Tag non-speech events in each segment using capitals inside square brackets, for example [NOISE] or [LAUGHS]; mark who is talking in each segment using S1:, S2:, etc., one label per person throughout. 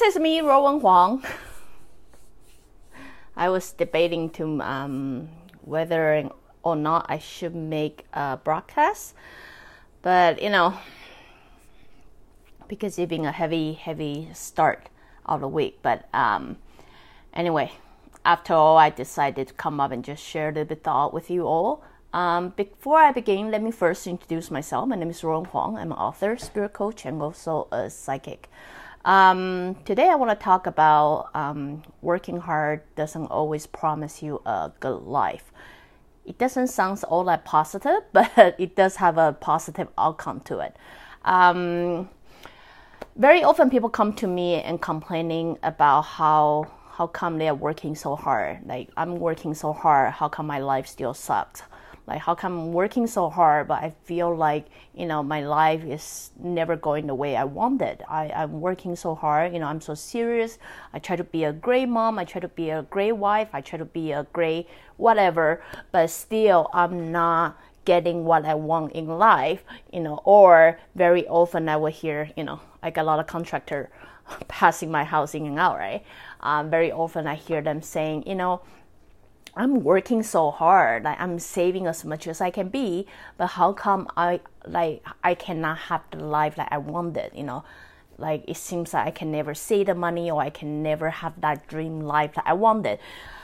S1: Hi is me, Ruowen Huang. I was debating to um, whether or not I should make a broadcast, but you know, because it's been a heavy, heavy start of the week. But um, anyway, after all, I decided to come up and just share a little bit thought with you all. Um, before I begin, let me first introduce myself. My name is Ruowen Huang. I'm an author, spirit coach, and also a psychic. Um, today, I want to talk about um, working hard doesn't always promise you a good life. It doesn't sound all that positive, [LAUGHS] but it does have a positive outcome to it. Um, very often, people come to me and complaining about how how come they are working so hard. Like I'm working so hard. How come my life still sucks? Like how come I'm working so hard, but I feel like you know my life is never going the way I wanted. I, I'm working so hard. You know I'm so serious. I try to be a great mom. I try to be a great wife. I try to be a great whatever. But still, I'm not getting what I want in life. You know, or very often I will hear you know got a lot of contractor [LAUGHS] passing my house in and out. Right. Um, very often I hear them saying you know I'm working so hard, like I'm saving as much as I can be, but how come I like I cannot have the life that I wanted, you know? Like it seems like I can never save the money or I can never have that dream life that I wanted.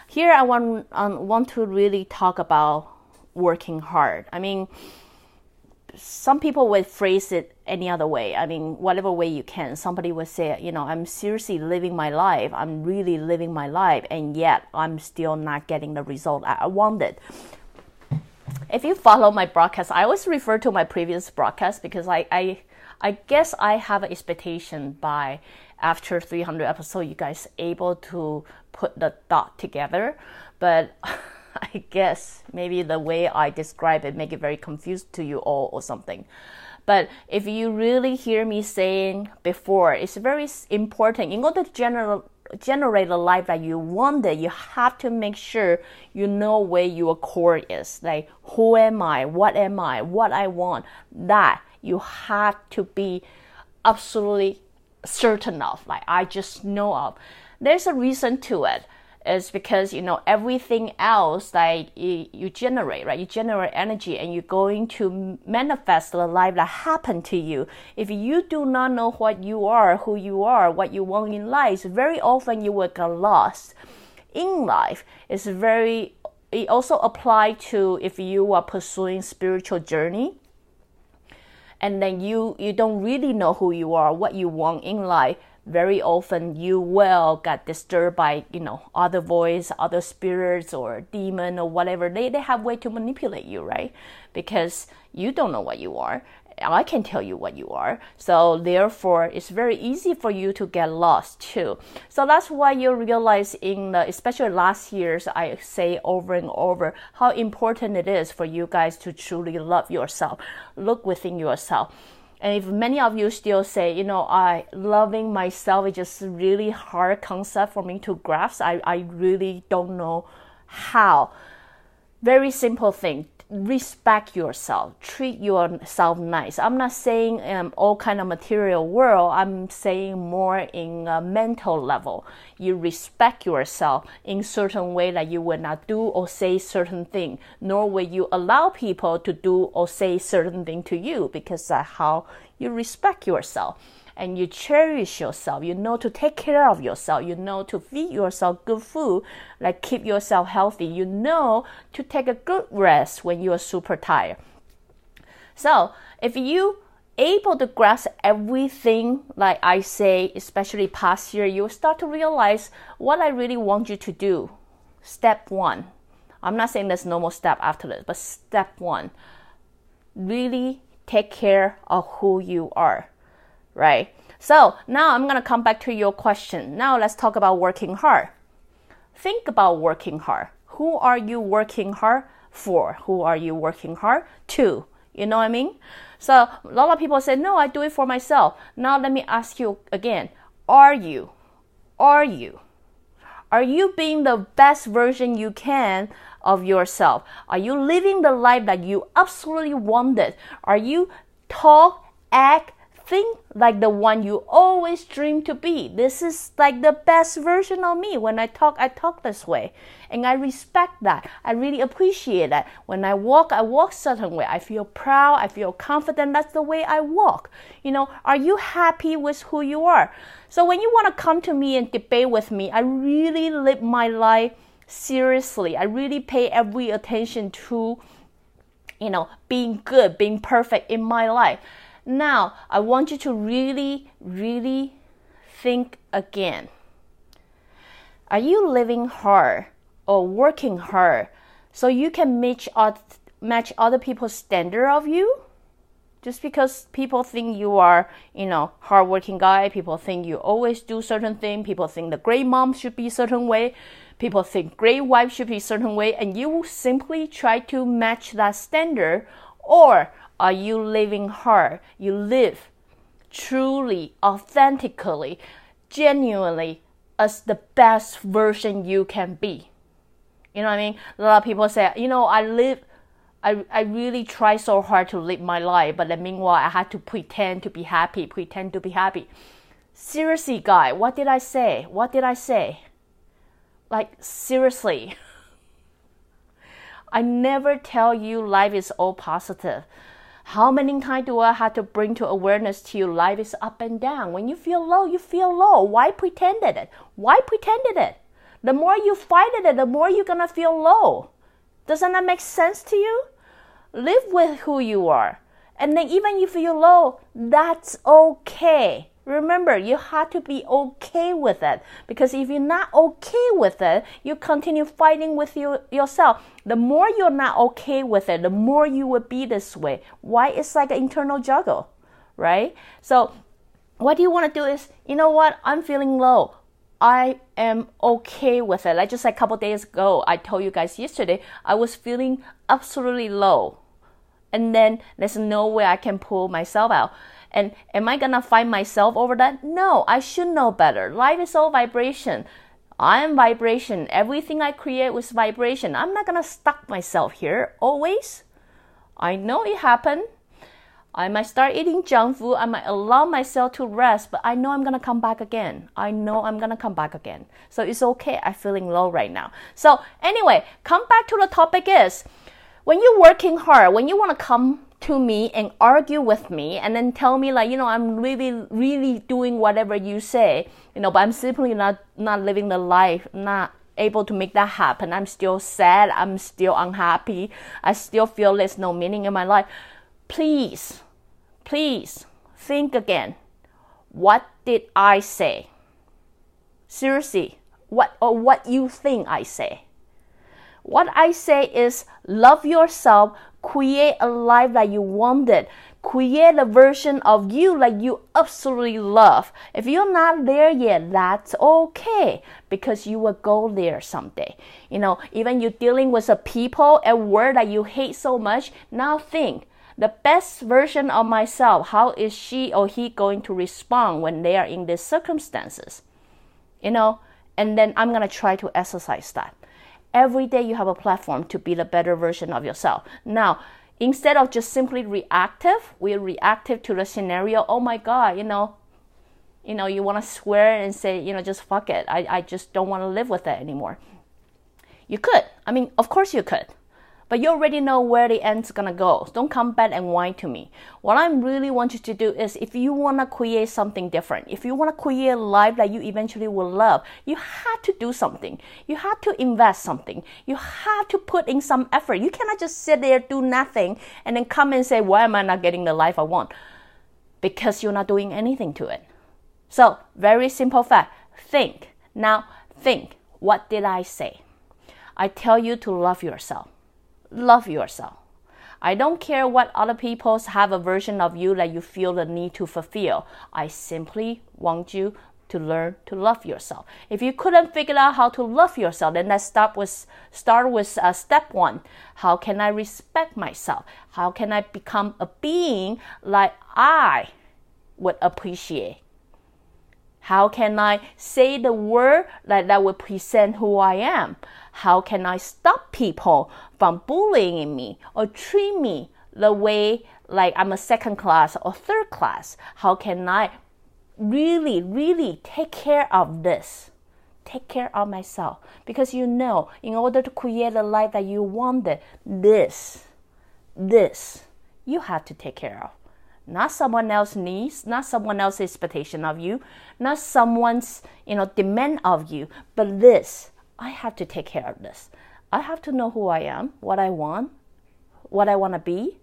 S1: Here I want um, want to really talk about working hard. I mean, some people would phrase it any other way. I mean, whatever way you can. Somebody would say, you know, I'm seriously living my life. I'm really living my life, and yet I'm still not getting the result I wanted. If you follow my broadcast, I always refer to my previous broadcast because I, I, I guess I have an expectation by after 300 episodes, you guys able to put the dot together, but. [LAUGHS] [LAUGHS] I guess maybe the way I describe it make it very confused to you all or something. But if you really hear me saying before, it's very important in order to generate generate the life that you wanted, you have to make sure you know where your core is. Like, who am I? What am I? What I want? That you have to be absolutely certain of. Like, I just know of. There's a reason to it is because you know everything else that you, you generate right? You generate energy and you're going to manifest the life that happened to you. If you do not know what you are who you are what you want in life very often you will get lost in life. It's very it also apply to if you are pursuing spiritual journey and then you you don't really know who you are what you want in life very often you will get disturbed by you know other voice other spirits or demon or whatever. They, they have way to manipulate you right? Because you don't know what you are. I can tell you what you are. So therefore it's very easy for you to get lost too. So that's why you realize in the especially last years i say over and over how important it is for you guys to truly love yourself. Look within yourself and if many of you still say, you know, I loving myself is just really hard concept for me to grasp, I, I really don't know how. Very simple thing respect yourself treat yourself nice. I'm not saying um, all kind of material world. I'm saying more in a mental level. You respect yourself in certain way that you will not do or say certain thing nor will you allow people to do or say certain thing to you because that's how you respect yourself and you cherish yourself. You know to take care of yourself. You know to feed yourself good food, like keep yourself healthy. You know to take a good rest when you are super tired. So if you able to grasp everything like I say, especially past year, you will start to realize what I really want you to do. Step one. I'm not saying there's no more step after this, but step one. Really take care of who you are right? So now I'm going to come back to your question. Now let's talk about working hard. Think about working hard. Who are you working hard for? Who are you working hard to? You know what I mean? So a lot of people say, no, I do it for myself. Now let me ask you again. Are you? Are you? Are you being the best version you can of yourself? Are you living the life that you absolutely wanted? Are you talk, act, think like the one you always dream to be. This is like the best version of me. When I talk, I talk this way. And I respect that. I really appreciate that. When I walk, I walk certain way. I feel proud. I feel confident. That's the way I walk. You know, are you happy with who you are? So when you want to come to me and debate with me, I really live my life seriously. I really pay every attention to, you know, being good, being perfect in my life. Now, I want you to really, really think again. Are you living hard or working hard so you can match, match other people's standard of you? Just because people think you are, you know, hardworking guy, people think you always do certain thing, people think the great mom should be certain way, people think great wife should be certain way, and you simply try to match that standard, or are you living hard? You live truly, authentically, genuinely as the best version you can be. You know what I mean? A lot of people say, you know, I live, I, I really try so hard to live my life, but then meanwhile, I had to pretend to be happy, pretend to be happy. Seriously, guy, what did I say? What did I say? Like, seriously. [LAUGHS] I never tell you life is all positive. How many times do I have to bring to awareness to you life is up and down? When you feel low, you feel low. Why pretend it? Why pretend it? The more you fight it, the more you're gonna feel low. Doesn't that make sense to you? Live with who you are. And then even if you feel low, that's okay. Remember, you have to be okay with it because if you're not okay with it, you continue fighting with you yourself. The more you're not okay with it, the more you will be this way. Why? It's like an internal juggle, right? So, what you want to do is, you know what? I'm feeling low. I am okay with it. Like just a couple days ago, I told you guys yesterday, I was feeling absolutely low. And then there's no way I can pull myself out. And am I gonna find myself over that? No, I should know better. Life is all vibration. I am vibration. Everything I create was vibration. I'm not gonna stuck myself here always. I know it happened. I might start eating junk food. I might allow myself to rest, but I know I'm gonna come back again. I know I'm gonna come back again. So it's okay. I'm feeling low right now. So anyway, come back to the topic is when you're working hard, when you want to come to me and argue with me and then tell me like you know i'm really really doing whatever you say you know but i'm simply not not living the life not able to make that happen. I'm still sad. I'm still unhappy. I still feel there's no meaning in my life. Please please think again. What did i say? Seriously what or what you think i say? What I say is love yourself, create a life that you wanted, create a version of you like you absolutely love. If you're not there yet, that's okay because you will go there someday. You know, even you're dealing with a people at work that you hate so much, now think the best version of myself, how is she or he going to respond when they are in these circumstances? You know, and then I'm gonna try to exercise that every day you have a platform to be the better version of yourself. Now, instead of just simply reactive, we're reactive to the scenario. Oh my God, you know, you know, you want to swear and say, you know, just fuck it. I, I just don't want to live with it anymore. You could. I mean, of course you could but you already know where the end's gonna go. So Don't come back and whine to me. What I really want you to do is if you wanna create something different, if you wanna create a life that you eventually will love, you have to do something. You have to invest something. You have to put in some effort. You cannot just sit there, do nothing, and then come and say, Why am I not getting the life I want? Because you're not doing anything to it. So, very simple fact think. Now, think. What did I say? I tell you to love yourself love yourself. I don't care what other people have a version of you that you feel the need to fulfill. I simply want you to learn to love yourself. If you couldn't figure out how to love yourself, then let's start with start with uh, step one. How can I respect myself? How can I become a being like I would appreciate? How can I say the word that, that would present who I am? How can I stop people from bullying me or treat me the way like I'm a second class or third class? How can I really, really take care of this? Take care of myself. Because you know, in order to create the life that you wanted, this, this, you have to take care of not someone else's needs, not someone else's expectation of you, not someone's you know demand of you, but this. I have to take care of this. I have to know who I am, what I want, what I want to be.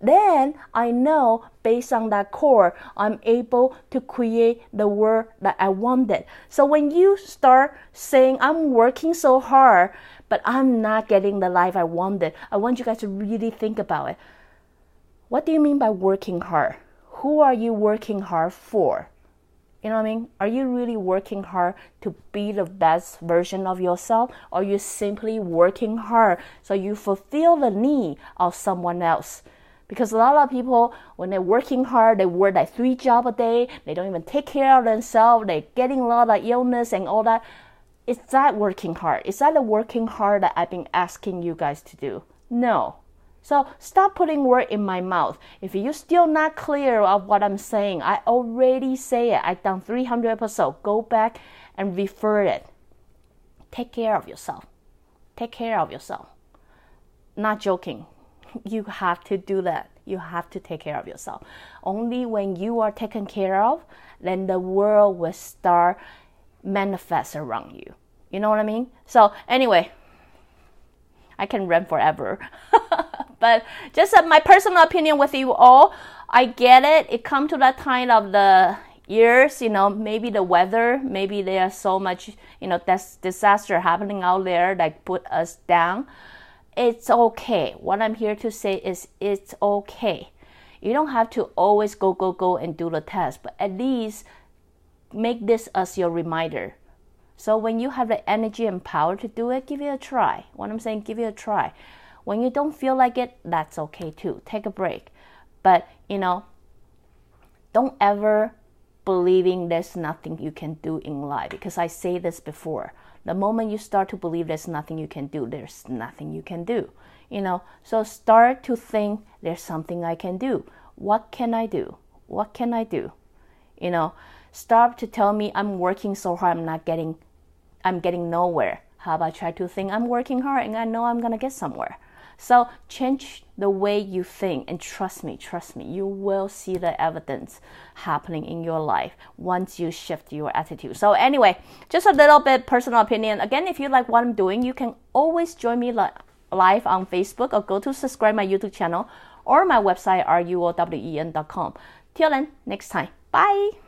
S1: Then I know based on that core, I'm able to create the world that I wanted. So when you start saying, I'm working so hard, but I'm not getting the life I wanted, I want you guys to really think about it. What do you mean by working hard? Who are you working hard for? You know what I mean? Are you really working hard to be the best version of yourself? Or are you simply working hard so you fulfill the need of someone else? Because a lot of people, when they're working hard, they work like three jobs a day, they don't even take care of themselves, they're getting a lot of illness and all that. Is that working hard? Is that the working hard that I've been asking you guys to do? No. So stop putting word in my mouth. If you're still not clear of what I'm saying, I already say it. I've done 300 episodes. Go back and refer it. Take care of yourself. Take care of yourself. Not joking. [LAUGHS] You have to do that. You have to take care of yourself. Only when you are taken care of, then the world will start manifest around you. You know what I mean? So anyway, I can rant forever. [LAUGHS] but just uh, my personal opinion with you all, I get it. It come to that time of the years, you know, maybe the weather, maybe there's so much, you know, that's disaster happening out there that put us down. It's okay. What I'm here to say is it's okay. You don't have to always go, go, go and do the test, but at least make this as your reminder. So when you have the energy and power to do it, give it a try. What I'm saying, give it a try. When you don't feel like it, that's okay too. Take a break. But, you know, don't ever believing there's nothing you can do in life because I say this before. The moment you start to believe there's nothing you can do, there's nothing you can do. You know, so start to think there's something I can do. What can I do? What can I do? You know, stop to tell me I'm working so hard, I'm not getting I'm getting nowhere. How about try to think I'm working hard and I know I'm gonna get somewhere? So change the way you think and trust me, trust me, you will see the evidence happening in your life once you shift your attitude. So anyway, just a little bit personal opinion. Again, if you like what I'm doing, you can always join me live on Facebook or go to subscribe my YouTube channel or my website ruowen.com. Till then, next time. Bye.